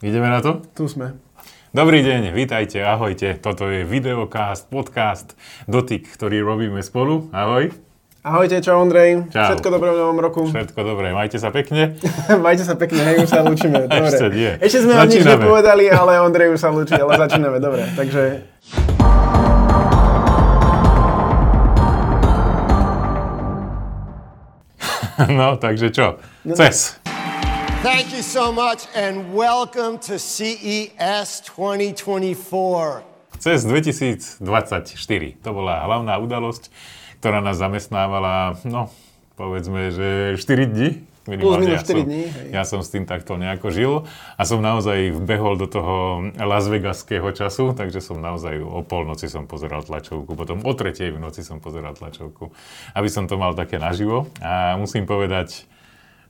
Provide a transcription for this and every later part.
Ideme na to? Tu sme. Dobrý deň, vítajte, ahojte. Toto je videokast, podcast, dotyk, ktorý robíme spolu. Ahoj. Ahojte, čau Ondrej. Čau. Všetko dobré v novom roku. Všetko dobré, majte sa pekne. Majte sa pekne, hej, už sa lúčime. Dobre. Ešte nie. Ešte sme vám nič nepovedali, ale Ondrej už sa lúči, ale začíname. Dobre, takže No, takže čo? No, Cez. Thank you so much and welcome to CES 2024. Cez 2024. To bola hlavná udalosť, ktorá nás zamestnávala, no, povedzme, že 4 dní. Plus minus ja 4 som, dní, hej. Ja som s tým takto nejako žil a som naozaj vbehol do toho Las Vegaského času, takže som naozaj o polnoci som pozeral tlačovku, potom o tretej v noci som pozeral tlačovku, aby som to mal také naživo. A musím povedať,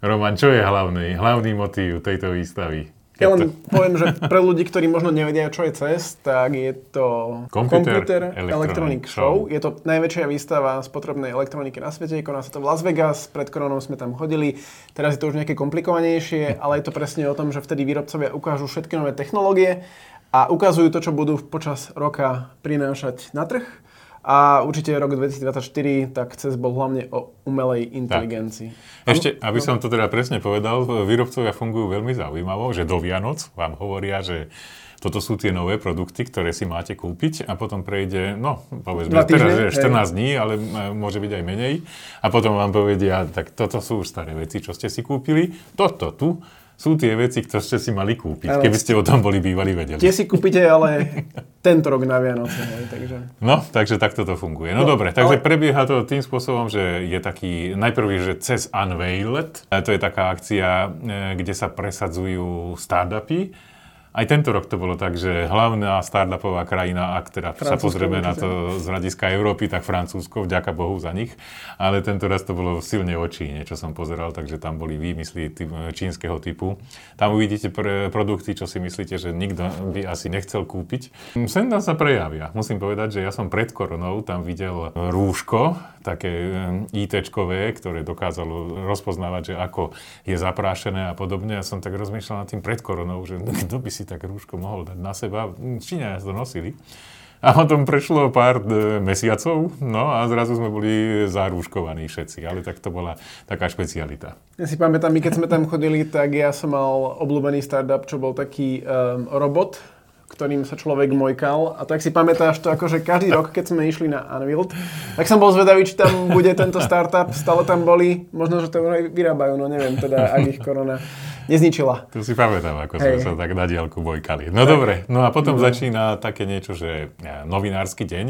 Roman, čo je hlavný, hlavný motív tejto výstavy? ja len poviem, že pre ľudí, ktorí možno nevedia, čo je CES, tak je to Computer Computer Electronic Show. Show. Je to najväčšia výstava spotrebnej elektroniky na svete. Koná sa to v Las Vegas, pred koronou sme tam chodili. Teraz je to už nejaké komplikovanejšie, ale je to presne o tom, že vtedy výrobcovia ukážu všetky nové technológie a ukazujú to, čo budú počas roka prinášať na trh. A určite rok 2024, tak CES bol hlavne o umelej inteligencii. Ešte, aby som to teda presne povedal, výrobcovia fungujú veľmi zaujímavo, že do Vianoc vám hovoria, že toto sú tie nové produkty, ktoré si máte kúpiť a potom prejde, no, povedzme, týždne, teraz je hej. 14 dní, ale e, môže byť aj menej. A potom vám povedia, tak toto sú už staré veci, čo ste si kúpili, toto tu sú tie veci, ktoré ste si mali kúpiť, keby ste o tom boli bývali vedeli. Tie si kúpite ale tento rok na Vianoce, hej, takže... No, takže takto to funguje. No, No, dobre, takže ale- prebieha to tým spôsobom, že je taký, najprv je, že cez Unveiled, to je taká akcia, e, kde sa presadzujú startupy. Aj tento rok to bolo tak, že hlavná startupová krajina, ak teda sa pozrieme na to z hľadiska Európy, tak Francúzsko, vďaka Bohu za nich. Ale tento raz to bolo silne o Číne, čo som pozeral, takže tam boli výmysly čínskeho typu. Tam uvidíte pre produkty, čo si myslíte, že nikto by asi nechcel kúpiť. Sem tam sa prejavia. Musím povedať, že ja som pred koronou tam videl rúško, také ITčkové, ktoré dokázalo rozpoznávať, že ako je zaprášené a podobne. Ja som tak rozmýšľal nad tým pred koronou, že kto by si tak rúško mohol dať na seba. Číňania to nosili. A potom prešlo pár e, mesiacov, no a zrazu sme boli zarúškovaní všetci, ale tak to bola taká špecialita. Ja si pamätám, my keď sme tam chodili, tak ja som mal obľúbený startup, čo bol taký um, robot, ktorým sa človek mojkal. A tak si pamätáš to, akože každý rok, keď sme išli na Unwield, tak som bol zvedavý, či tam bude tento startup, stále tam boli, možno, že to aj vyrábajú, no neviem teda, ak ich korona nezničila. Tu si pamätám, ako sme Hej. sa tak na diálku bojkali. No dobre, no a potom začína také niečo, že e, novinársky deň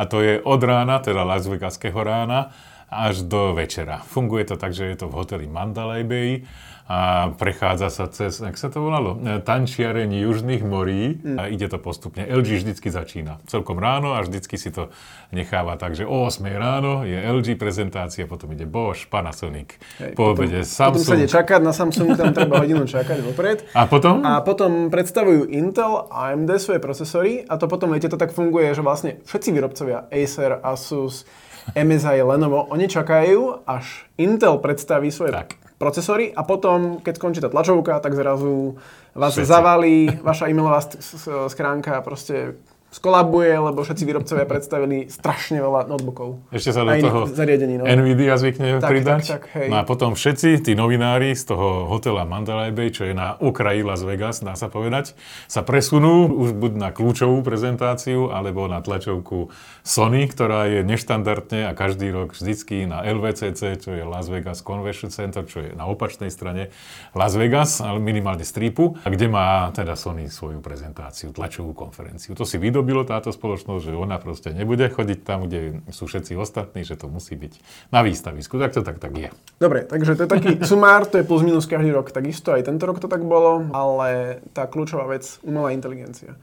a to je od rána, teda Las Vegaského rána, až do večera. Funguje to tak, že je to v hoteli Mandalay Bay a prechádza sa cez, jak sa to volalo, E, tančiareň južných morí a ide to postupne. LG vždycky začína celkom ráno a vždycky si to necháva tak, že o 8 ráno je LG prezentácia, potom ide Bosch, Panasonic, Hej, po obede Potom sa ide Samsung. čakať, na Samsung tam treba hodinu čakať vopred. A potom? A potom predstavujú Intel a AMD svoje procesory a to potom, viete, to tak funguje, že vlastne všetci výrobcovia, Acer, Asus, MSI, Lenovo, oni čakajú, až Intel predstaví svoje Tak. procesory a potom, keď skončí tá tlačovka, tak zrazu vás Všetci. zavalí vaša e-mailová st- s- schránka proste skolabuje, lebo všetci výrobcovia predstavili strašne veľa notebookov. Ešte sa do toho zariadení, no. Nvidia zvykne Tak, pridať. tak, tak, hej. no a potom všetci tí novinári z toho hotela Mandalay Bay, čo je na okraji Las Vegas, dá sa povedať, sa presunú už buď na kľúčovú prezentáciu, alebo na tlačovku Sony, ktorá je neštandardne a každý rok vždycky na LVCC, čo je Las Vegas Convention Center, čo je na opačnej strane Las Vegas, ale minimálne stripu, a kde má teda Sony svoju prezentáciu, tlačovú konferenciu. To si vydobilo táto spoločnosť, že ona proste nebude chodiť tam, kde sú všetci ostatní, že to musí byť na výstavisku. Tak to tak, tak je. Dobre, takže to je taký sumár, to je plus minus každý rok. Takisto aj tento rok to tak bolo, ale tá kľúčová vec, umelá inteligencia.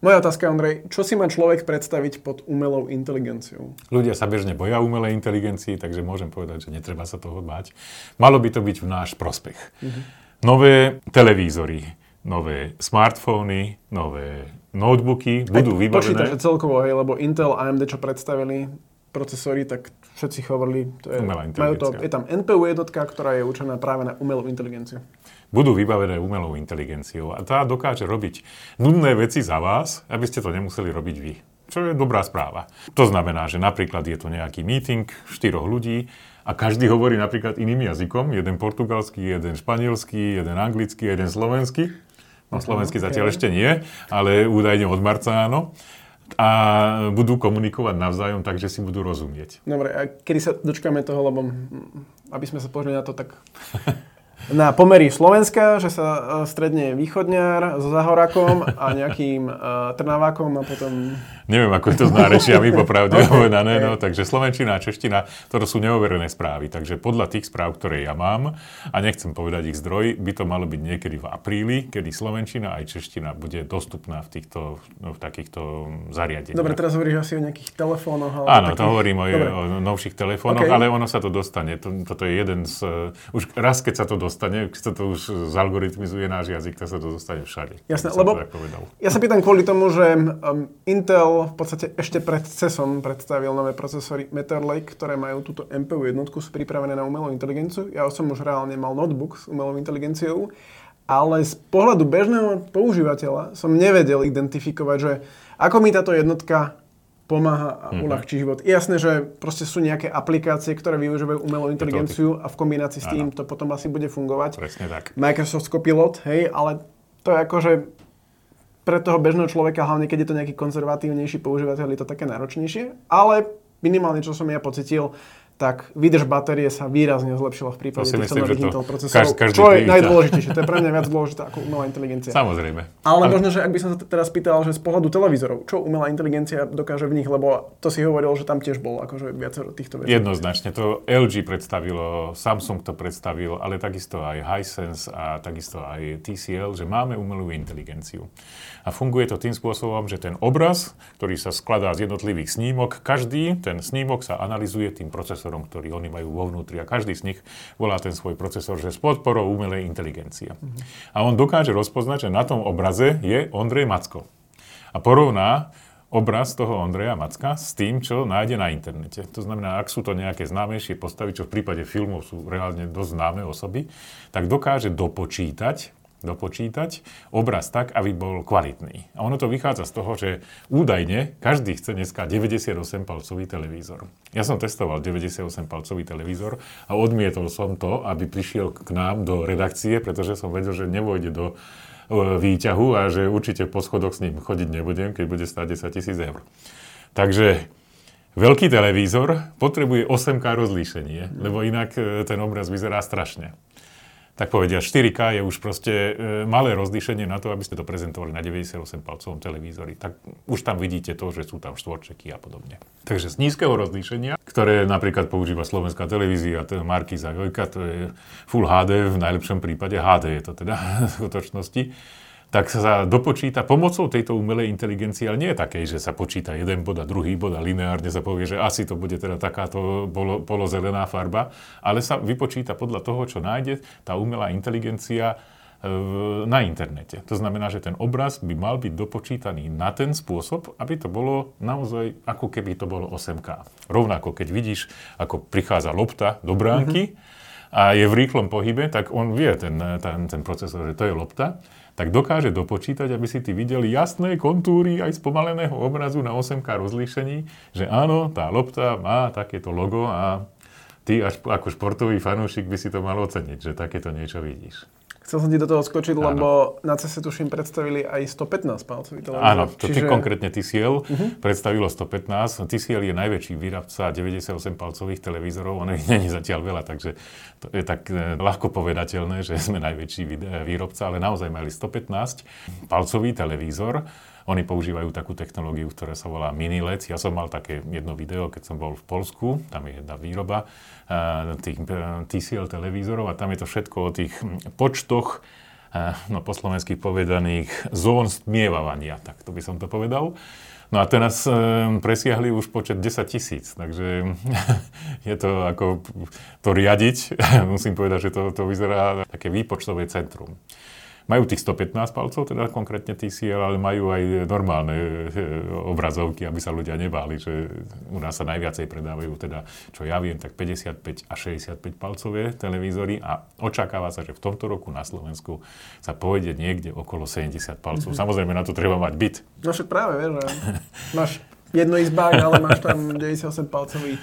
Moja otázka, Andrej, čo si má človek predstaviť pod umelou inteligenciou? Ľudia sa bežne boja umelej inteligencii, takže môžem povedať, že netreba sa toho báť. Malo by to byť v náš prospech. Nové televízory, nové smartfóny, nové notebooky budú Počítače vybavené. celkovo, hej, lebo Intel AMD, čo predstavili procesory, tak všetci hovorili, to je, majú to, je tam NPU jednotka, ktorá je určená práve na umelú inteligenciu. budú vybavené umelou inteligenciou a tá dokáže robiť nudné veci za vás, aby ste to nemuseli robiť vy. Čo je dobrá správa. To znamená, že napríklad je to nejaký meeting štyroch ľudí a každý hovorí napríklad iným jazykom. Jeden portugalský, jeden španielský, jeden anglický, jeden slovenský. No slovenský okay. zatiaľ ešte nie, ale údajne od marca áno a budú komunikovať navzájom tak, že si budú rozumieť. Dobre, a kedy sa dočkáme toho, lebo aby sme sa pozreli na to tak na pomery Slovenska, že sa e, stredne východňar so Zahorakom a nejakým uh, Trnavákom a potom... Neviem, ako je to s nárečiami, popravde okay, povedané, okay. no, takže Slovenčina a Čeština, to sú neoverené správy, takže podľa tých správ, ktoré ja mám, a nechcem povedať ich zdroj, by to malo byť niekedy v apríli, kedy Slovenčina aj Čeština bude dostupná v týchto, no, v takýchto zariadeniach. Dobre, teraz hovoríš asi o nejakých telefónoch. Áno, takých... to hovorím o, o novších telefónoch, okay. ale ono sa to dostane. To, toto je jeden z... Už raz, keď sa to dostane, dostane, keď sa to už zalgoritmizuje náš jazyk, tak sa to dostane všade. Jasné, lebo ja sa pýtam kvôli tomu, že um, Intel v podstate ešte pred CESom predstavil nové procesory Meteor Lake, ktoré majú túto MPU jednotku, sú pripravené na umelú inteligenciu. Ja som už reálne mal notebook s umelou inteligenciou, ale z pohľadu bežného používateľa som nevedel identifikovať, že ako mi táto jednotka pomáha a mm-hmm. uľahčí život. Je jasné, že proste sú nejaké aplikácie, ktoré využívajú umelú inteligenciu a v kombinácii s tým to potom asi bude fungovať. Presne tak. Microsoft Copilot, hej, ale to je akože pre toho bežného človeka, hlavne keď je to nejaký konzervatívnejší používateľ, je to také náročnejšie, ale minimálne, čo som ja pocitil, tak výdrž batérie sa výrazne zlepšila v prípade týchto nových Intel procesorov. Každý čo je najdôležitejšie, to je pre mňa viac dôležité ako umelá inteligencia. Samozrejme. Ale možno, že ak by som sa teraz pýtal, že z pohľadu televízorov, čo umelá inteligencia dokáže v nich, lebo to si hovoril, že tam tiež bolo akože viacero týchto vecí. Jednoznačne, to LG predstavilo, Samsung to predstavil, ale takisto aj Hisense a takisto aj TCL, že máme umelú inteligenciu. A funguje to tým spôsobom, že ten obraz, ktorý sa skladá z jednotlivých snímok, každý ten snímok sa analizuje tým procesorom ktorý oni majú vo vnútri a každý z nich volá ten svoj procesor, že s podporou umelej inteligencie. A on dokáže rozpoznať, že na tom obraze je Ondrej Macko. A porovná obraz toho Ondreja Macka s tým, čo nájde na internete. To znamená, ak sú to nejaké známejšie postavy, čo v prípade filmov sú reálne dosť známe osoby, tak dokáže dopočítať dopočítať obraz tak, aby bol kvalitný. A ono to vychádza z toho, že údajne každý chce dneska 98-palcový televízor. Ja som testoval 98-palcový televízor a odmietol som to, aby prišiel k nám do redakcie, pretože som vedel, že nevojde do e, výťahu a že určite po schodoch s ním chodiť nebudem, keď bude stáť 10 tisíc eur. Takže veľký televízor potrebuje 8K rozlíšenie, lebo inak e, ten obraz vyzerá strašne tak povedia, 4K je už proste e, malé rozlíšenie na to, aby ste to prezentovali na 98-palcovom televízori. Tak už tam vidíte to, že sú tam štvorčeky a podobne. Takže z nízkeho rozlíšenia, ktoré napríklad používa slovenská televízia, to je Markiza Jojka, to je Full HD, v najlepšom prípade HD je to teda v skutočnosti, tak sa dopočíta pomocou tejto umelej inteligencie, ale nie je také, že sa počíta jeden bod a druhý bod a lineárne sa povie, že asi to bude teda takáto polo, polozelená farba, ale sa vypočíta podľa toho, čo nájde tá umelá inteligencia e, na internete. To znamená, že ten obraz by mal byť dopočítaný na ten spôsob, aby to bolo naozaj ako keby to bolo 8K. Rovnako, keď vidíš, ako prichádza lopta do bránky mm-hmm. a je v rýchlom pohybe, tak on vie, ten, ten, ten procesor, že to je lopta tak dokáže dopočítať, aby si ty videli jasné kontúry aj spomaleného obrazu na 8K rozlíšení, že áno, tá lopta má takéto logo a ty až ako športový fanúšik by si to mal oceniť, že takéto niečo vidíš. Chcel som ti do toho skočiť, Áno. lebo na CESE tuším predstavili aj 115 palcový televízor. Áno, to Čiže... konkrétne TCL uh-huh. predstavilo 115. TCL je najväčší výrobca 98 palcových televízorov, ono ich není zatiaľ veľa, takže to je tak e, ľahko povedateľné, že sme najväčší výrobca, ale naozaj mali 115 palcový televízor. Oni používajú takú technológiu, ktorá sa volá mini LED. Ja som mal také jedno video, keď som bol v Polsku, tam je jedna výroba uh, tých uh, TCL televízorov a tam je to všetko o tých hm, počtoch uh, no po slovensky povedaných zón stmievavania, tak to by som to povedal. No a teraz presiahli už počet 10 tisíc, takže je to ako to riadiť. Musím povedať, že to, to vyzerá také výpočtové centrum. Majú tých 115 palcov, teda konkrétne TCL, ale majú aj normálne e, obrazovky, aby sa ľudia nebáli, že u nás sa najviacej predávajú teda, čo ja viem, tak 55 a 65 palcové televízory a očakáva sa, že v tomto roku na Slovensku sa pôjde niekde okolo 70 palcov. Mm-hmm. Samozrejme, na to treba mať byt. No však práve, vieš, máš jedno izbák, ale máš tam 98 palcový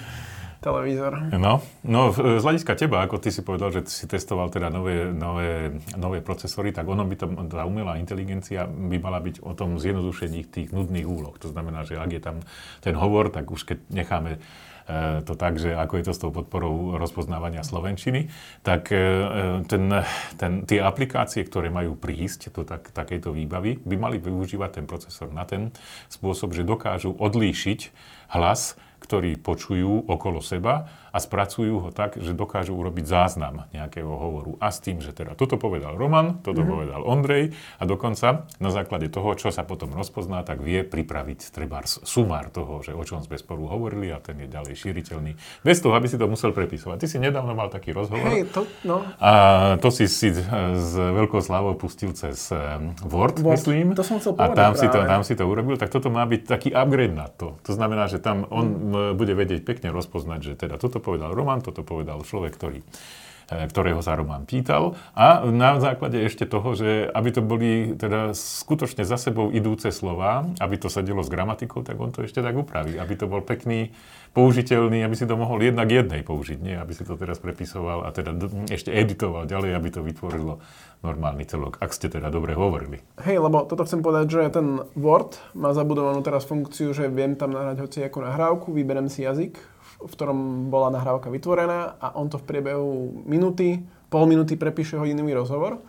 televízor. No, no z hľadiska teba, ako ty si povedal, že si testoval teda nové, nové, nové procesory, tak ono by to, tá umelá inteligencia by mala byť o tom zjednodušení tých nudných úloh. To znamená, že ak je tam ten hovor, tak už keď necháme e, to tak, že ako je to s tou podporou rozpoznávania slovenčiny, tak e, ten, ten, tie aplikácie, ktoré majú prísť do tak, takejto výbavy, by mali využívať ten procesor na ten spôsob, že dokážu odlíšiť hlas ktorí počujú okolo seba a spracujú ho tak, že dokážu urobiť záznam nejakého hovoru. A s tým, že teda toto povedal Roman, toto mm-hmm. povedal Ondrej a dokonca na základe toho, čo sa potom rozpozná, tak vie pripraviť treba sumár toho, že o čom sme spolu hovorili a ten je ďalej šíriteľný. Bez toho, aby si to musel prepisovať. Ty si nedávno mal taký rozhovor. Hej, to, no. A to si si s veľkou slávou pustil cez Word, Word, myslím. To som chcel A tam si, to, tam si to urobil. Tak toto má byť taký upgrade na to. To znamená, že tam on mm. bude vedieť pekne rozpoznať, že teda toto povedal Roman, toto povedal človek, ktorý e, ktorého sa Roman pýtal. A na základe ešte toho, že aby to boli teda skutočne za sebou idúce slova, aby to sedelo s gramatikou, tak on to ešte tak upraví, aby to bol pekný, použiteľný, aby si to mohol jednak jednej použiť, nie? Aby si to teraz prepisoval a teda ešte editoval ďalej, aby to vytvorilo normálny celok, ak ste teda dobre hovorili. Hej, lebo toto chcem povedať, že ten Word má zabudovanú teraz funkciu, že viem tam nahrať hoci ako nahrávku, vyberem si jazyk, v ktorom bola nahrávka vytvorená a on to v priebehu minúty, pol minúty prepíše hodinový rozhovor.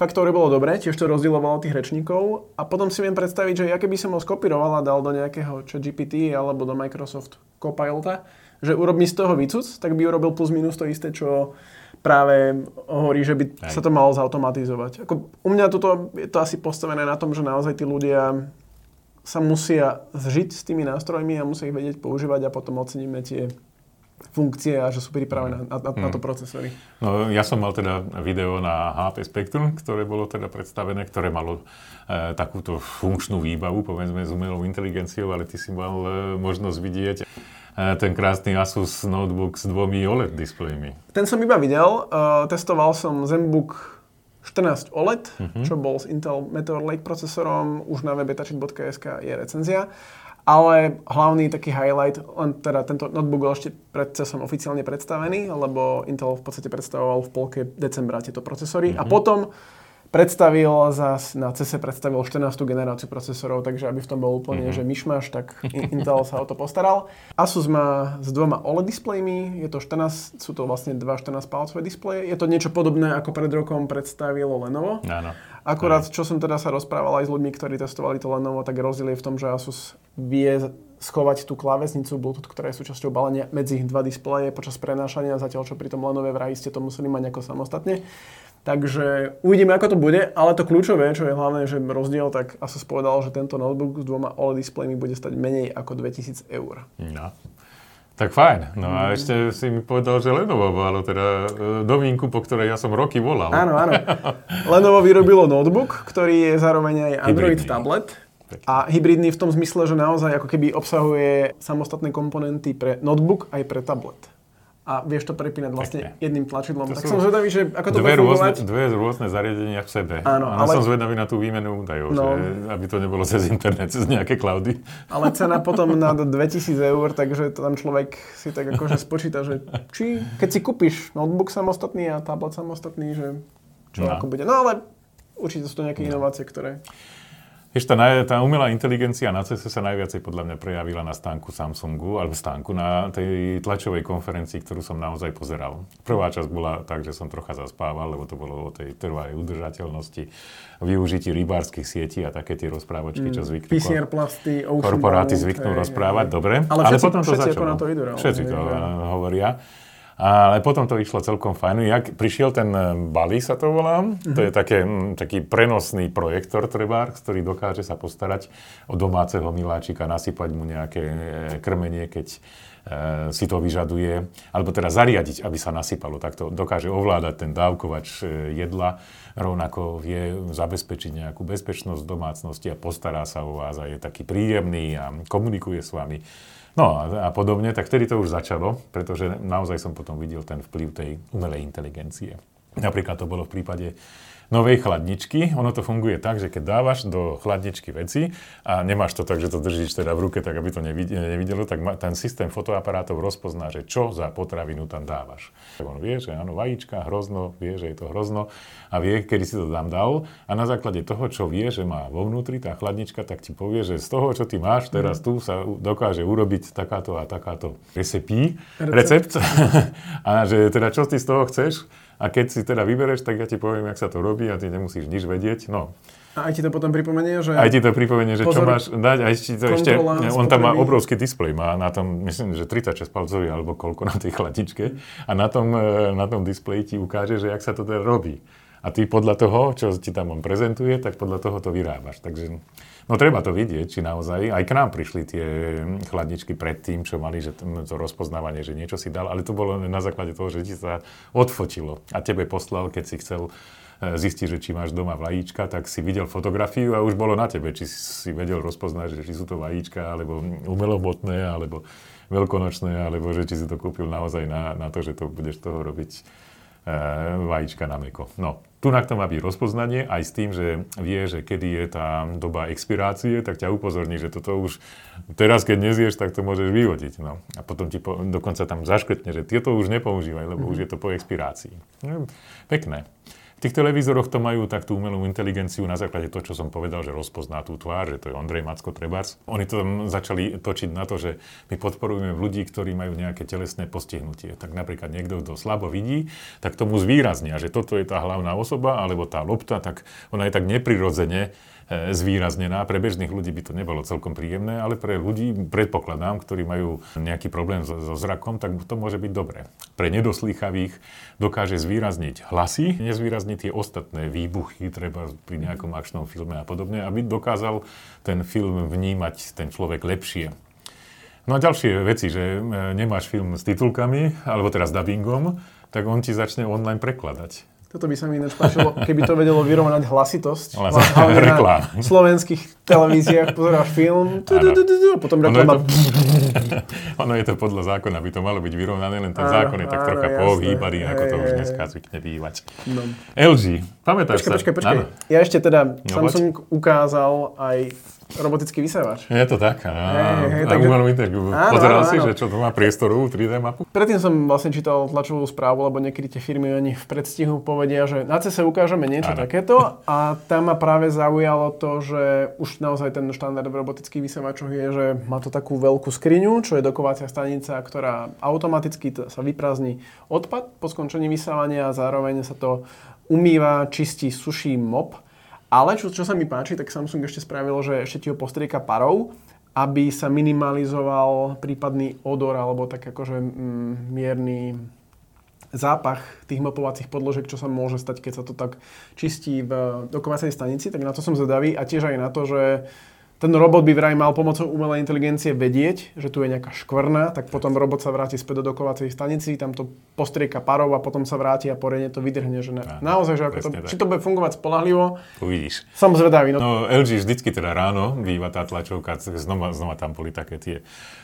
Fakt to bolo dobré, tiež to rozdielovalo tých rečníkov a potom si viem predstaviť, že ja keby som ho skopíroval a dal do nejakého chat GPT alebo do Microsoft Copilota, že urob mi z toho vycuc, tak by urobil plus minus to isté, čo práve hovorí, že by Aj. sa to malo zautomatizovať. Ako, u mňa toto je to asi postavené na tom, že naozaj tí ľudia sa musia zžiť s tými nástrojmi a musia ich vedieť používať a potom oceníme tie funkcie a že sú pripravené na, na, na to mm. procesory. No, ja som mal teda video na HP Spectrum, ktoré bolo teda predstavené, ktoré malo e, takúto funkčnú výbavu, povedzme s umelou inteligenciou, ale ty si mal e, možnosť vidieť e, ten krásny Asus notebook s dvomi OLED displejmi. Ten som iba videl, e, testoval som ZenBook 14 OLED, uh-huh. čo bol s Intel Meteor Lake procesorom, už na webetačit.sk je recenzia. Ale hlavný taký highlight, len teda tento notebook bol ešte pred CESom oficiálne predstavený, lebo Intel v podstate predstavoval v polke decembra tieto procesory. Uh-huh. A potom predstavil zas, na CESe predstavil 14. generáciu procesorov, takže aby v tom bol úplne, mm-hmm. že myšmaš, tak Intel sa o to postaral. Asus má s dvoma OLED displejmi, je to 14, sú to vlastne dva 14-palcové displeje. Je to niečo podobné, ako pred rokom predstavilo Lenovo. Áno. Akurát, čo som teda sa rozprával aj s ľuďmi, ktorí testovali to Lenovo, tak rozdiel je v tom, že Asus vie schovať tú klávesnicu Bluetooth, ktorá je súčasťou balenia medzi dva displeje počas prenášania, zatiaľ čo pri tom Lenove vraj ste to museli mať ako samostatne. Takže uvidíme, ako to bude, ale to kľúčové, čo je hlavné, že rozdiel, tak Asus povedal, že tento notebook s dvoma OLED displejmi bude stať menej ako 2000 eur. No. Tak fajn. No a mm. ešte si mi povedal, že Lenovo malo teda e, novinku, po ktorej ja som roky volal. Áno, áno. Lenovo vyrobilo notebook, ktorý je zároveň aj Android hybridný. tablet. A hybridný v tom zmysle, že naozaj ako keby obsahuje samostatné komponenty pre notebook aj pre tablet a vieš to prepínať vlastne Pekne. jedným tlačidlom. To tak som zvedavý, že ako to dve rôzne, Dve rôzne zariadenia v sebe. Áno, ale... som zvedavý na tú výmenu údajov, no, že, aby to nebolo cez internet, cez nejaké cloudy. Ale cena potom na 2000 eur, takže tam človek si tak akože spočíta, že či keď si kúpiš notebook samostatný a tablet samostatný, že čo no. ako bude. No ale určite sú to nejaké no. inovácie, ktoré... Vieš, tá, tá umelá inteligencia na CES sa najviacej podľa mňa prejavila na stánku Samsungu, alebo stánku na tej tlačovej konferencii, ktorú som naozaj pozeral. Prvá časť bola tak, že som trocha zaspával, lebo to bolo o tej trvalej udržateľnosti, využití rybárskych sietí a také tie rozprávočky, čo mm, zvyknú PCR plasty, korporáty zvyknú rozprávať, dobre. Ale, všetci, ale potom to všetci začalo. na to idú. Všetci to hovoria. Ale potom to išlo celkom fajn. Jak prišiel ten eh, Bali, sa to volá. Mm-hmm. To je také, mm, taký prenosný projektor trebár, ktorý dokáže sa postarať o domáceho miláčika, nasypať mu nejaké eh, krmenie, keď si to vyžaduje, alebo teda zariadiť, aby sa nasypalo. Tak to dokáže ovládať ten dávkovač jedla, rovnako vie zabezpečiť nejakú bezpečnosť domácnosti a postará sa o vás a je taký príjemný a komunikuje s vami. No a, a podobne, tak vtedy to už začalo, pretože naozaj som potom videl ten vplyv tej umelej inteligencie. Napríklad to bolo v prípade novej chladničky. Ono to funguje tak, že keď dávaš do chladničky veci a nemáš to tak, že to držíš teda v ruke, tak aby to nevidelo, tak ten systém fotoaparátov rozpozná, že čo za potravinu tam dávaš. On vie, že áno, vajíčka, hrozno, vie, že je to hrozno a vie, kedy si to tam dal a na základe toho, čo vie, že má vo vnútri tá chladnička, tak ti povie, že z toho, čo ty máš teraz tu, sa dokáže urobiť takáto a takáto recepí, recept. a že teda čo ty z toho chceš a keď si teda vybereš, tak ja ti poviem, jak sa to robí a ty nemusíš nič vedieť. No. A aj ti to potom pripomenie, že... Aj ti to pripomenie, že pozor, čo máš dať, aj ti to ešte... On tam má obrovský displej, má na tom, myslím, že 36 palcový alebo koľko na tej chladičke a na tom, e, na tom displeji ti ukáže, že jak sa to teda robí. A ty podľa toho, čo ti tam on prezentuje, tak podľa toho to vyrábaš. Takže No treba to vidieť, či naozaj, aj k nám prišli tie chladničky pred tým, čo mali, že to rozpoznávanie, že niečo si dal, ale to bolo na základe toho, že ti sa odfotilo. A tebe poslal, keď si chcel e, zistiť, že či máš doma vajíčka, tak si videl fotografiu a už bolo na tebe, či si vedel rozpoznať, že či sú to vajíčka, alebo umelomotné, alebo veľkonočné, alebo že či si to kúpil naozaj na, na to, že to budeš toho robiť vajíčka na meko. No, tu na to má byť rozpoznanie aj s tým, že vie, že kedy je tá doba expirácie, tak ťa upozorní, že toto už teraz, keď nezieš, tak to môžeš vyhodiť. No. A potom ti po, dokonca tam zaškrtne, že tieto už nepoužívaj, lebo mm-hmm. už je to po expirácii. No, pekné. V tých televízoroch to majú tak tú umelú inteligenciu na základe toho, čo som povedal, že rozpozná tú tvár, že to je Ondrej Macko Trebars. Oni to tam začali točiť na to, že my podporujeme ľudí, ktorí majú nejaké telesné postihnutie. Tak napríklad niekto, kto slabo vidí, tak tomu zvýraznia, že toto je tá hlavná osoba, alebo tá lopta, tak ona je tak neprirodzene zvýraznená. Pre bežných ľudí by to nebolo celkom príjemné, ale pre ľudí, predpokladám, ktorí majú nejaký problém so, so zrakom, tak to môže byť dobré. Pre nedoslýchavých dokáže zvýrazniť hlasy, nezvýrazniť tie ostatné výbuchy, treba pri nejakom akčnom filme a podobne, aby dokázal ten film vnímať ten človek lepšie. No a ďalšie veci, že e, nemáš film s titulkami, alebo teraz dubbingom, tak on ti začne online prekladať. Toto by sa mi ináč páčilo, keby to vedelo vyrovnať hlasitosť. Ale reklám. Na slovenských televíziách pozeráš film, a potom reklama. Ono je to podľa zákona, by to malo byť vyrovnané, len ten zákon je tak trocha pohýbaný, ako to už dneska zvykne bývať. No. LG, pamätáš sa? Počkaj, počkaj, Ja ešte teda, Samsung ukázal aj robotický vysávač. Je to tak, áno. Hey, hey, takže... umelú interviu. Pozeral áno, si, áno. že čo to má priestorovú 3D mapu? Predtým som vlastne čítal tlačovú správu, lebo niekedy tie firmy oni v predstihu povedia, že na CESE ukážeme niečo áno. takéto a tam ma práve zaujalo to, že už naozaj ten štandard v robotických vysávačoch je, že má to takú veľkú skriňu, čo je dokovacia stanica, ktorá automaticky sa vyprázdni odpad po skončení vysávania a zároveň sa to umýva, čistí, suší mop ale čo, čo sa mi páči, tak Samsung ešte spravil, že ešte ti ho postrieka parou, aby sa minimalizoval prípadný odor alebo tak akože mm, mierny zápach tých mopovacích podložiek, čo sa môže stať, keď sa to tak čistí v dokovacej stanici, tak na to som zvedavý a tiež aj na to, že ten robot by vraj mal pomocou umelej inteligencie vedieť, že tu je nejaká škvrna, tak potom robot sa vráti späť do dokovacej stanici, tam to postrieka parov a potom sa vráti a poriadne to vydrhne. Že ne, Áno, naozaj, že ako to, či to bude fungovať spolahlivo, uvidíš. Som zvedavý. No. no LG vždycky teda ráno býva tá tlačovka, znova, znova tam boli také tie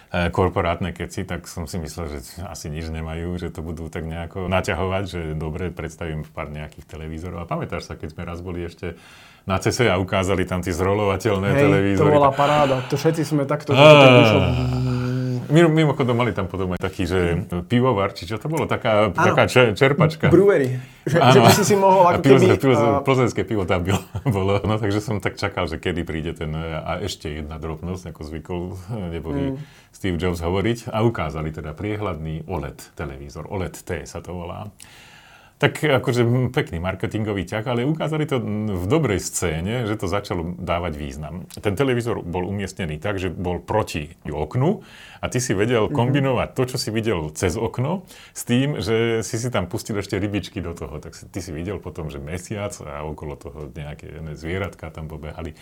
e, korporátne keci, tak som si myslel, že asi nič nemajú, že to budú tak nejako naťahovať, že dobre predstavím v pár nejakých televízorov. A pamätáš sa, keď sme raz boli ešte na CESE a ukázali tam tie zrolovateľné Hej, televízory. to bola paráda. To všetci sme takto... Mimochodom mali tam potom aj taký, že pivovar, či čo to bolo, taká, taká čerpačka. Brewery. Že, že by si si mohol ako keby... Plzeňské pivo tam bolo, no takže som tak čakal, že kedy príde ten... A ešte jedna drobnosť, ako zvykol neboli mm. Steve Jobs hovoriť. A ukázali teda priehľadný OLED televízor. OLED T sa to volá tak akože pekný marketingový ťah, ale ukázali to v dobrej scéne, že to začalo dávať význam. Ten televízor bol umiestnený tak, že bol proti oknu a ty si vedel mhm. kombinovať to, čo si videl cez okno, s tým, že si si tam pustil ešte rybičky do toho. Tak si, ty si videl potom, že mesiac a okolo toho nejaké zvieratka tam pobehali.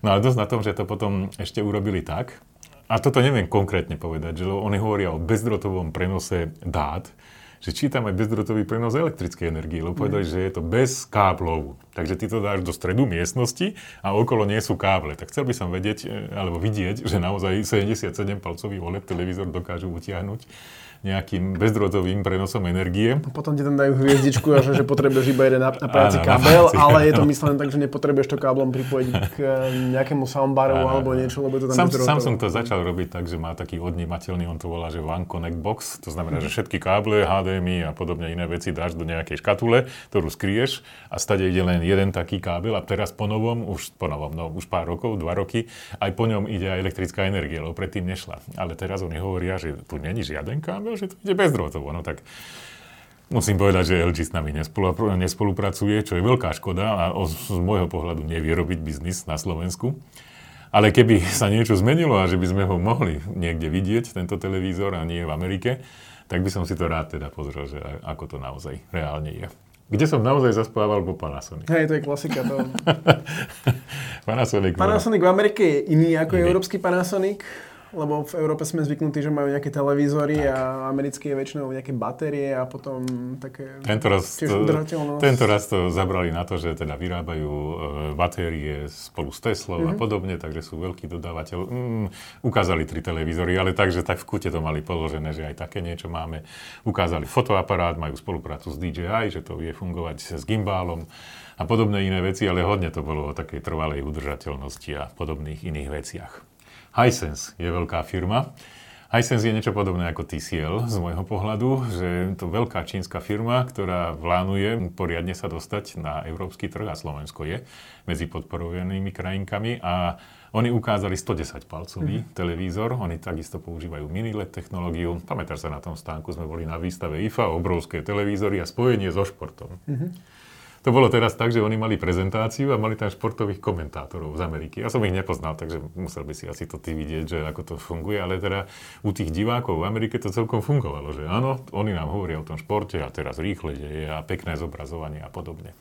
No ale dosť na tom, že to potom ešte urobili tak, a toto neviem konkrétne povedať, že oni hovoria o bezdrotovom prenose dát, že či tam aj bezdrotový prenos elektrickej energie, lebo povedali, že je to bez káblov. Takže ty to dáš do stredu miestnosti a okolo nie sú káble. Tak chcel by som vedieť, e, alebo vidieť, že naozaj 77-palcový OLED televízor dokážu utiahnuť nejakým bezdrotovým prenosom energie. Potom ti tam dajú hviezdičku a že, že potrebuješ iba jeden napájací kábel, ale je to myslené tak, že nepotrebuješ to káblom pripojiť k eh, nejakému soundbaru áno, alebo niečo, lebo to tam Sam, som to začal robiť tak, že má taký odnímateľný, on to volá, že One Connect Box, to znamená, že všetky káble, HDMI a podobne iné veci dáš do nejakej škatule, ktorú skrieš a stade ide len jeden taký kábel a teraz po novom, už po novom, no už pár rokov, dva roky, aj po ňom ide aj elektrická energia, lebo predtým nešla. Ale teraz oni hovoria, že tu není žiaden kábel, že to ide bezdrôtovo. No tak musím povedať, že LG s nami nespolupracuje, čo je veľká škoda a z môjho pohľadu nevie robiť biznis na Slovensku. Ale keby sa niečo zmenilo a že by sme ho mohli niekde vidieť, tento televízor, a nie v Amerike, tak by som si to rád teda pozrel, že ako to naozaj reálne je. Kde som naozaj zaspával po Panasonic. Hej, to je klasika. To... Panasonic. Panasonic v Amerike je iný ako je európsky Panasonic lebo v Európe sme zvyknutí, že majú nejaké televízory tak. a americké je väčšinou nejaké batérie a potom také tento raz, to, tento raz to zabrali na to, že teda vyrábajú e, batérie spolu s Teslou mm-hmm. a mhm. podobne, takže sú veľký dodávateľ. Mm, ukázali tri televízory, ale takže tak v kute to mali položené, že aj také niečo máme. Ukázali fotoaparát, majú spoluprácu s DJI, že to vie fungovať s gimbálom a podobné iné veci, ale hodne to bolo o takej trvalej udržateľnosti a podobných iných veciach. Hisense je veľká firma. Hisense je niečo podobné ako TCL z môjho pohľadu, že je to veľká čínska firma, ktorá plánuje poriadne sa dostať na európsky trh a Slovensko je medzi podporovanými krajinkami a oni ukázali 110 palcový mm-hmm. televízor, oni takisto používajú mini LED technológiu. Pamätáš sa na tom stánku, sme boli na výstave IFA, obrovské televízory a spojenie so športom. Mm-hmm. To bolo teraz tak, že oni mali prezentáciu a mali tam športových komentátorov z Ameriky. Ja som ich nepoznal, takže musel by si asi to ty vidieť, že ako to funguje, ale teda u tých divákov v Amerike to celkom fungovalo, že áno, oni nám hovoria o tom športe a teraz rýchle deje a pekné zobrazovanie a podobne.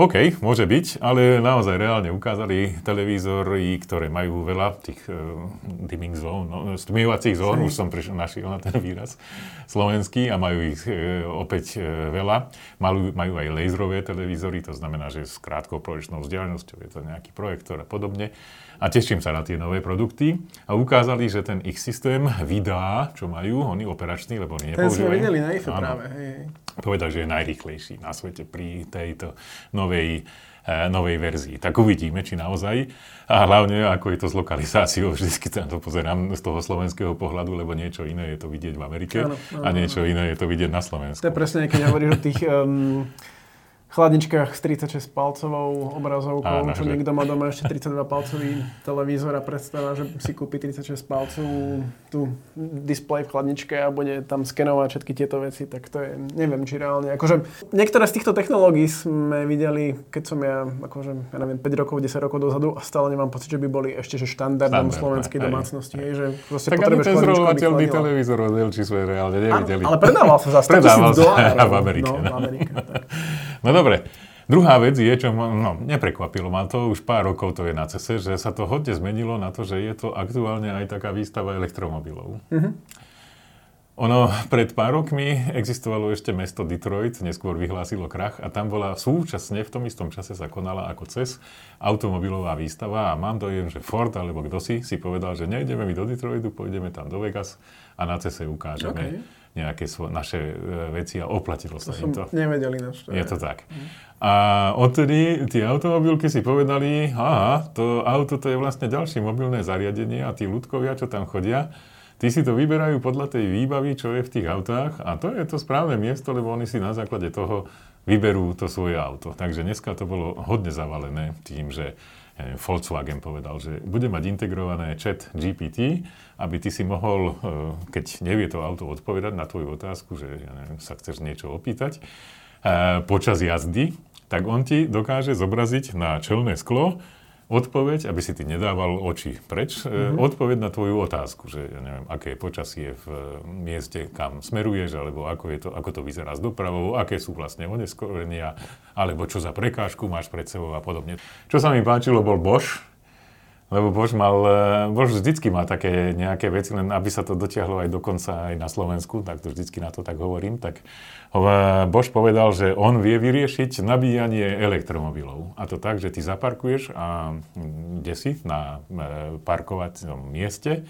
OK, môže byť, ale naozaj reálne ukázali televízory, ktoré majú veľa tých uh, dimming zón, no, stmievacích zón, už som prišiel, našiel na ten výraz slovenský a majú ich uh, opäť uh, veľa. Majú, majú aj laserové televízory, to znamená, že s krátkou projekčnou vzdialenosťou je to nejaký projektor a podobne. A teším sa na tie nové produkty. A ukázali, že ten ich systém vydá, čo majú, oni operačný, lebo oni nepoužívajú. Ten sme videli na IFE práve. Hej. Povedal, že je najrýchlejší na svete pri tejto novej e, novej verzii. Tak uvidíme, či naozaj. A hlavne, ako je to s lokalizáciou. Vždycky sa to pozerám z toho slovenského pohľadu, lebo niečo iné je to vidieť v Amerike ano, ano, a niečo iné je to vidieť na Slovensku. To je presne, keď hovoríš o tých um, chladničkách s 36 palcovou obrazovkou, Áno, čo že... niekto má doma ešte 32 palcový televízor a predstavá, že si kúpi 36 palcovú tú display v chladničke a bude tam skenovať všetky tieto veci, tak to je, neviem, či reálne. Akože niektoré z týchto technológií sme videli, keď som ja, akože, ja neviem, 5 rokov, 10 rokov dozadu a stále nemám pocit, že by boli ešte že štandardom Standard, slovenskej aj, domácnosti. Aj. Že tak ani ten zrolovateľný televízor od LG sme reálne nevideli. Ale predával sa za 100 tisíc dolárov. v Amerike. No, v Amerike tak. No dobre. Druhá vec je, čo ma, no, neprekvapilo ma to, už pár rokov to je na cese, že sa to hodne zmenilo na to, že je to aktuálne aj taká výstava elektromobilov. Mm-hmm. Ono pred pár rokmi existovalo ešte mesto Detroit, neskôr vyhlásilo krach a tam bola súčasne, v tom istom čase sa konala ako CES automobilová výstava a mám dojem, že Ford alebo kto si si povedal, že nejdeme my do Detroitu, pôjdeme tam do Vegas a na CESe ukážeme. Okay nejaké svo, naše e, veci a oplatilo sa to im to. nevedeli naš. Je to tak. Mm. A odtedy tie automobilky si povedali, aha, to auto to je vlastne ďalšie mobilné zariadenie a tí ľudkovia, čo tam chodia, tí si to vyberajú podľa tej výbavy, čo je v tých autách a to je to správne miesto, lebo oni si na základe toho vyberú to svoje auto. Takže dneska to bolo hodne zavalené tým, že Volkswagen povedal, že bude mať integrované chat GPT, aby ty si mohol, e, keď nevie to auto odpovedať na tvoju otázku, že ja neviem, sa chceš niečo opýtať, e, počas jazdy, tak on ti dokáže zobraziť na čelné sklo odpoveď, aby si ty nedával oči preč, mm-hmm. odpoveď na tvoju otázku, že ja neviem, aké je počasie v eh, mieste, kam smeruješ, alebo ako, je to, ako to vyzerá s dopravou, aké sú vlastne oneskorenia, alebo čo za prekážku máš pred sebou a podobne. Čo sa mi páčilo, bol Bosch, Lebo Bož mal, e, Bož vždycky má také nejaké veci, len aby sa to dotiahlo aj dokonca aj na Slovensku, tak to vždycky na to tak hovorím, tak e, Bož povedal, že on vie vyriešiť nabíjanie elektromobilov. A to tak, že ty zaparkuješ a kde si na e, parkovacom mieste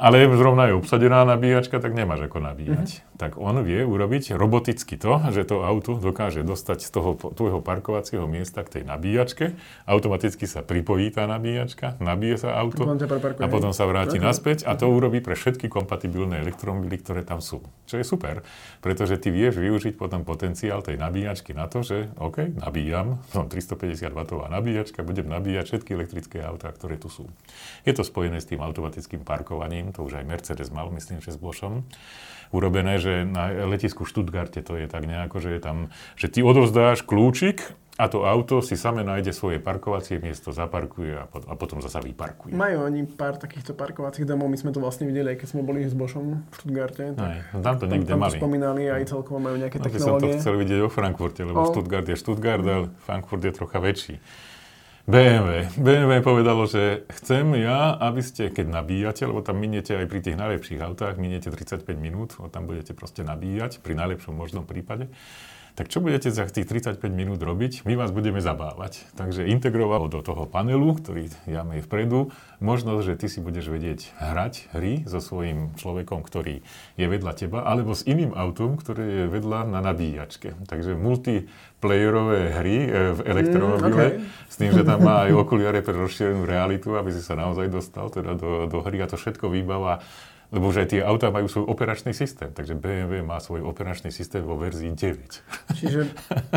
ale zrovna je obsadená nabíjačka, tak nemáš ako nabíjať. Mm-hmm. Tak on vie urobiť roboticky to, že to auto dokáže dostať z toho tvojho parkovacieho miesta k tej nabíjačke, automaticky sa pripojí tá nabíjačka, nabije sa auto a potom sa vráti okay. naspäť a to urobí pre všetky kompatibilné elektromobily, ktoré tam sú. Čo je super, pretože ty vieš využiť potom potenciál tej nabíjačky na to, že OK, nabíjam, som 350 W nabíjačka, budem nabíjať všetky elektrické autá, ktoré tu sú. Je to spojené s tým automatickým parkovaním, to už aj Mercedes mal, myslím, že s Boschom, urobené, že na letisku v Stuttgarte to je tak nejako, že je tam, že ty odovzdáš kľúčik a to auto si same nájde svoje parkovacie miesto, zaparkuje a, pot- a potom zasa vyparkuje. Majú oni pár takýchto parkovacích domov, my sme to vlastne videli, keď sme boli s Bošom v Stuttgarte. Tak Aj, no tam to niekde tam, tam to spomínali, aj celkovo majú nejaké no, technológie. som to chcel vidieť o Frankfurte, lebo o. Stuttgart je Stuttgart, ale Frankfurt je trocha väčší. BMW. BMW povedalo, že chcem ja, aby ste, keď nabíjate, lebo tam miniete aj pri tých najlepších autách, miniete 35 minút, tam budete proste nabíjať, pri najlepšom možnom prípade, tak čo budete za tých 35 minút robiť? My vás budeme zabávať. Takže integroval do toho panelu, ktorý máme vpredu, možnosť, že ty si budeš vedieť hrať hry so svojím človekom, ktorý je vedľa teba, alebo s iným autom, ktoré je vedľa na nabíjačke. Takže multiplayerové hry e, v elektromobile, mm, okay. s tým, že tam má aj okuliare pre rozšírenú realitu, aby si sa naozaj dostal teda do, do hry a to všetko výbava lebo aj tie autá majú svoj operačný systém, takže BMW má svoj operačný systém vo verzii 9. Čiže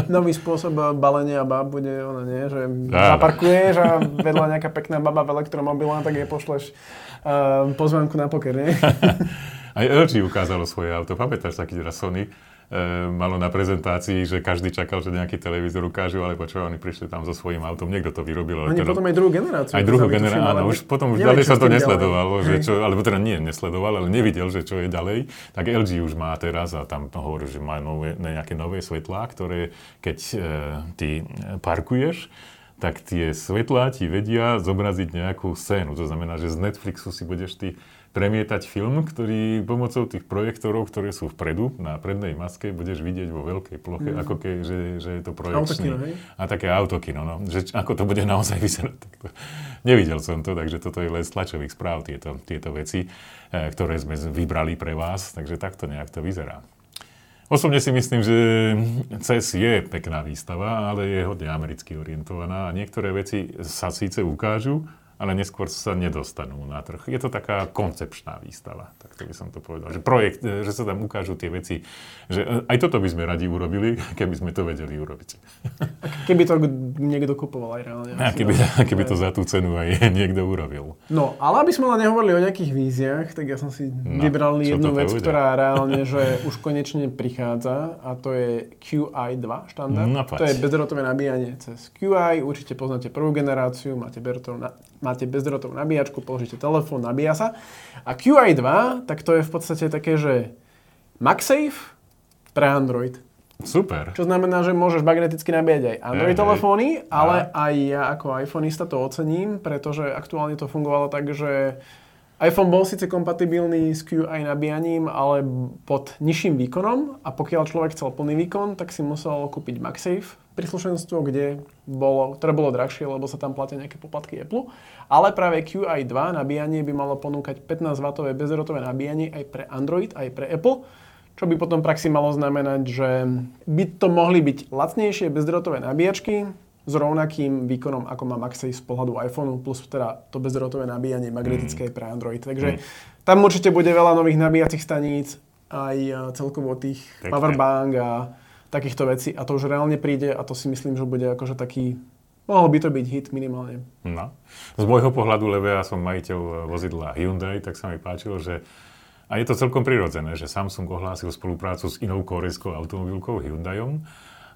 nový spôsob balenia bab bude ono, nie? Že Dá, zaparkuješ a vedľa nejaká pekná baba v elektromobile, tak jej pošleš uh, pozvánku na poker, nie? Aj LG ukázalo svoje auto. Pamätáš taký raz Sony? E, malo na prezentácii, že každý čakal, že nejaký televízor ukážu, ale počúva, oni prišli tam so svojím autom, niekto to vyrobil. Oni potom aj druhú generáciu. Aj druhú generáciu, áno, už potom už ďalej sa to nesledovalo, ďalej. že čo, alebo teda nie nesledoval, ale nevidel, že čo je ďalej. Tak LG už má teraz a tam hovorí, že má nové, nejaké nové svetlá, ktoré keď e, ty parkuješ, tak tie svetlá ti vedia zobraziť nejakú scénu. To znamená, že z Netflixu si budeš ty premietať film, ktorý pomocou tých projektorov, ktoré sú vpredu, na prednej maske, budeš vidieť vo veľkej ploche, mm. ako keď, že, že je to projekčný. Autokino, hej? A také autokino, no. Že, ako to bude naozaj vyzerať. to, nevidel som to, takže toto je len z tlačových správ, tieto, tieto veci, e, ktoré sme vybrali pre vás, takže takto nejak to vyzerá. Osobne si myslím, že CES je pekná výstava, ale je hodne americky orientovaná a niektoré veci sa síce ukážu, ale neskôr sa nedostanú na trh. Je to taká koncepčná výstava, tak to by som to povedal. Že projekt, e, že sa tam ukážu tie veci, že e, aj toto by sme radi urobili, keby sme to vedeli urobiť. Keby to niekto kupoval aj reálne. A keby, keby to za tú cenu aj niekto urobil. No, ale aby sme len nehovorili o nejakých víziách, tak ja som si no, vybral jednu vec, bude? ktorá reálne, že už konečne prichádza a to je QI2 štandard. No, to je bezdrotové nabíjanie cez QI. Určite poznáte prvú generáciu, máte bezdrotové na máte bezdrotovú nabíjačku, položíte telefón, nabíja sa. A QI2, tak to je v podstate také, že MagSafe pre Android. Super. Čo znamená, že môžeš magneticky nabíjať aj Android hey, telefóny, ale aj ja ako iPhoneista to ocením, pretože aktuálne to fungovalo tak, že iPhone bol síce kompatibilný s QI nabíjaním, ale pod nižším výkonom a pokiaľ človek chcel plný výkon, tak si musel kúpiť MagSafe príslušenstvo, kde bolo, ktoré bolo drahšie, lebo sa tam platia nejaké poplatky Apple. Ale práve QI2 nabíjanie by malo ponúkať 15W bezdrotové nabíjanie aj pre Android, aj pre Apple, čo by potom praxi malo znamenať, že by to mohli byť lacnejšie bezdrotové nabíjačky, s rovnakým výkonom, ako má MagSafe z pohľadu iPhoneu, plus teda to bezdrotové nabíjanie magnetické mm. pre Android. Takže mm. tam určite bude veľa nových nabíjacích staníc, aj celkovo tých Pekne. powerbank a takýchto vecí a to už reálne príde a to si myslím, že bude akože taký Mohol by to byť hit minimálne. No. Z môjho pohľadu, lebo ja som majiteľ vozidla Hyundai, tak sa mi páčilo, že a je to celkom prirodzené, že Samsung ohlásil spoluprácu s inou korejskou automobilkou Hyundaiom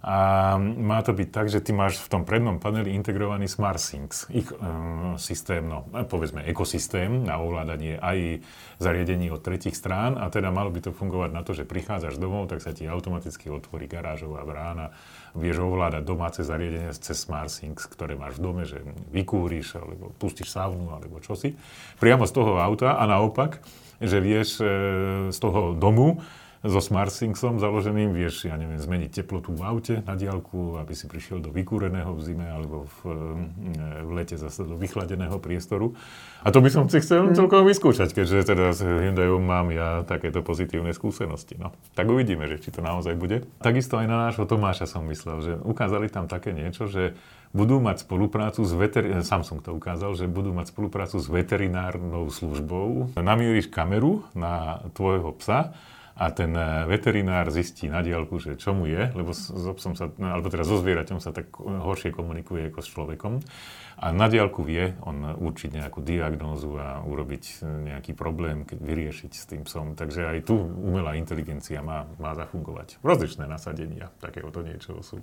A má to byť tak, že ty máš v tom prednom paneli integrovaný SmartSyncs, ich um, systém, no povedzme ekosystém na ovládanie aj zariadení od tretich strán. A teda malo by to fungovať na to, že prichádzaš domov, tak sa ti automaticky otvorí garážová brána, vieš ovládať domáce zariadenie cez SmartSyncs, ktoré máš v dome, že vykúriš alebo pustíš saunu alebo čosi, priamo z toho auta a naopak, že vieš e, z toho domu so SmartSyncsom založeným vieš, ja neviem, zmeniť teplotu v aute na diálku, aby si prišiel do vykúreného v zime alebo v, eh, v lete zase do vychladeného priestoru. A to by som si chcel mm. celkom vyskúšať, keďže teda s Hyundaiom mám ja takéto pozitívne skúsenosti. No, tak uvidíme, že či to naozaj bude. Takisto aj na nášho Tomáša som myslel, že ukázali tam také niečo, že budú mať spoluprácu s veteri- Samsung to ukázal, že budú mať spoluprácu s veterinárnou službou. Namieríš kameru na tvojho psa a ten eh, veterinár zistí na diálku, že čo mu je, lebo s, obsom sa, no, alebo teda so zvieraťom sa tak horšie komunikuje ako s človekom. A na diálku vie on určiť nejakú diagnózu a urobiť nejaký problém, vyriešiť s tým psom. Takže aj tu umelá inteligencia má, má zafungovať. Rozličné nasadenia takéhoto niečoho sú.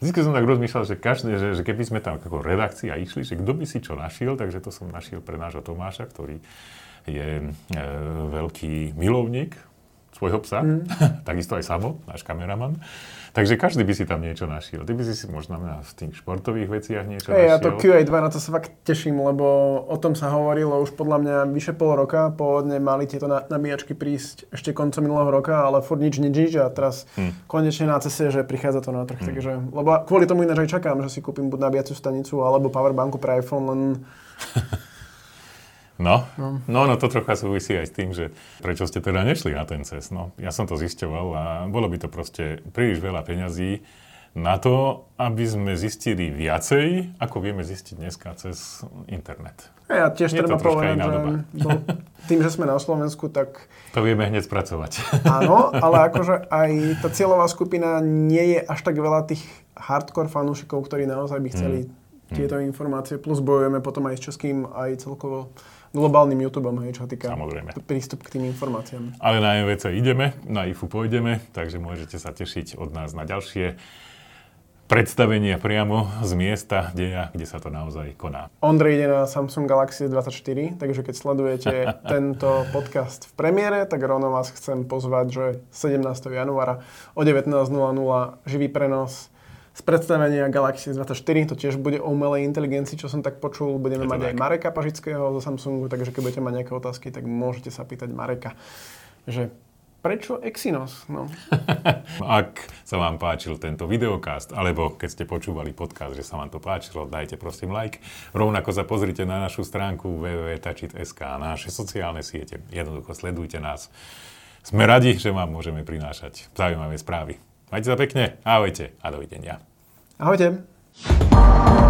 Vždy som tak rozmýšľal, že, každé, že, že keby sme tam ako redakcia išli, že kto by si čo našiel, takže to som našiel pre nášho Tomáša, ktorý je e, veľký milovník svojho psa, mm. takisto aj Samo, náš kameraman. Takže každý by si tam niečo našiel. Ty by si si možno na v tých športových veciach niečo hey, našiel. Ja to QA2 na to sa fakt teším, lebo o tom sa hovorilo už podľa mňa vyše pol roka. Pôvodne mali tieto nabíjačky prísť ešte koncom minulého roka, ale furt nič, nič, nič a teraz hmm. konečne na ceste, že prichádza to na trh. Hmm. Takže, lebo kvôli tomu ináč aj čakám, že si kúpim buď nabíjaciu stanicu alebo powerbanku pre iPhone, len No, no, no, no to trocha súvisí aj s tým, že prečo ste teda nešli na ten cest. No, ja som to zisťoval a bolo by to proste príliš veľa peňazí na to, aby sme zistili viacej, ako vieme zistiť dneska cez internet. Ja tiež Je treba povedať, že tým, že sme na Slovensku, tak... To vieme hneď spracovať. Áno, ale akože aj tá cieľová skupina nie je až tak veľa tých hardcore fanúšikov, ktorí naozaj by chceli hmm. tieto informácie, plus bojujeme potom aj s českým, aj celkovo globálnym YouTubeom, hej, čo týka Samozrejme. prístup k tým informáciám. Ale na MVC ideme, na IFU pôjdeme, takže môžete sa tešiť od nás na ďalšie predstavenia priamo z miesta deja, kde sa to naozaj koná. Ondrej ide na Samsung Galaxy 24, takže keď sledujete tento podcast v premiére, tak rovno vás chcem pozvať, že 17. januára o 19.00 živý prenos z predstavenia Galaxy S24, to tiež bude o umelej inteligencii, čo som tak počul. Budeme mať tak. aj Mareka Pažického zo Samsungu, takže keď budete mať nejaké otázky, tak môžete sa pýtať Mareka, že prečo Exynos? No. Ak sa vám páčil tento videokast, alebo keď ste počúvali podcast, že sa vám to páčilo, dajte prosím like. Rovnako sa pozrite na našu stránku www.tačit.sk a naše sociálne siete. Jednoducho sledujte nás. Sme radi, že vám môžeme prinášať zaujímavé správy. Majte sa pekne, ahojte a dovidenia. Ahojte.